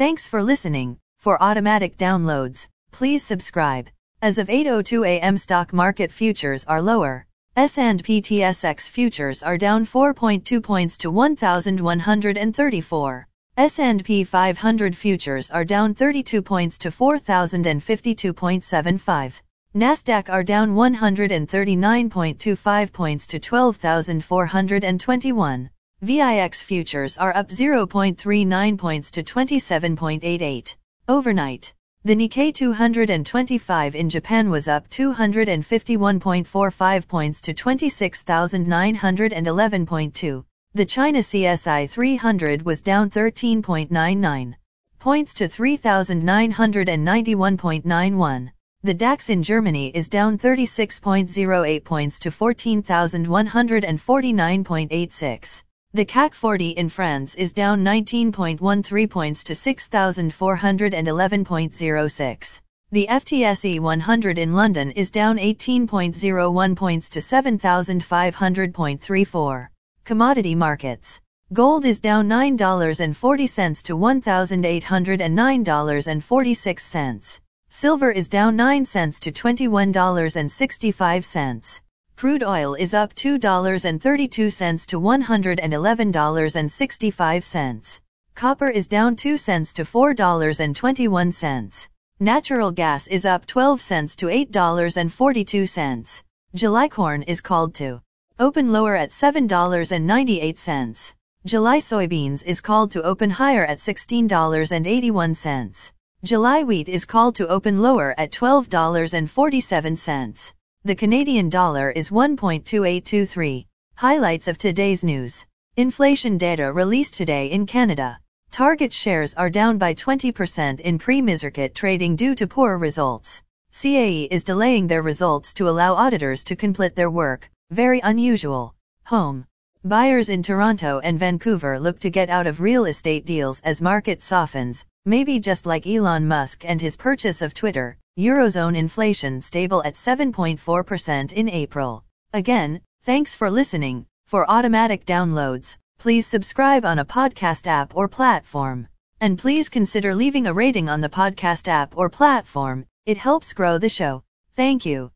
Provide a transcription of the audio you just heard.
Thanks for listening. For automatic downloads, please subscribe. As of 8:02 a.m. stock market futures are lower. S&P TSX futures are down 4.2 points to 1134. S&P 500 futures are down 32 points to 4052.75. Nasdaq are down 139.25 points to 12421. VIX futures are up 0.39 points to 27.88. Overnight, the Nikkei 225 in Japan was up 251.45 points to 26,911.2. The China CSI 300 was down 13.99 points to 3,991.91. The DAX in Germany is down 36.08 points to 14,149.86. The CAC 40 in France is down 19.13 points to 6,411.06. The FTSE 100 in London is down 18.01 points to 7,500.34. Commodity markets. Gold is down $9.40 to $1,809.46. Silver is down 9 cents to $21.65. Crude oil is up $2.32 to $111.65. Copper is down 2 cents to $4.21. Natural gas is up 12 cents to $8.42. July corn is called to open lower at $7.98. July soybeans is called to open higher at $16.81. July wheat is called to open lower at $12.47. The Canadian dollar is 1.2823. Highlights of today's news. Inflation data released today in Canada. Target shares are down by 20% in pre-market trading due to poor results. CAE is delaying their results to allow auditors to complete their work. Very unusual. Home. Buyers in Toronto and Vancouver look to get out of real estate deals as market softens, maybe just like Elon Musk and his purchase of Twitter. Eurozone inflation stable at 7.4% in April. Again, thanks for listening. For automatic downloads, please subscribe on a podcast app or platform. And please consider leaving a rating on the podcast app or platform. It helps grow the show. Thank you.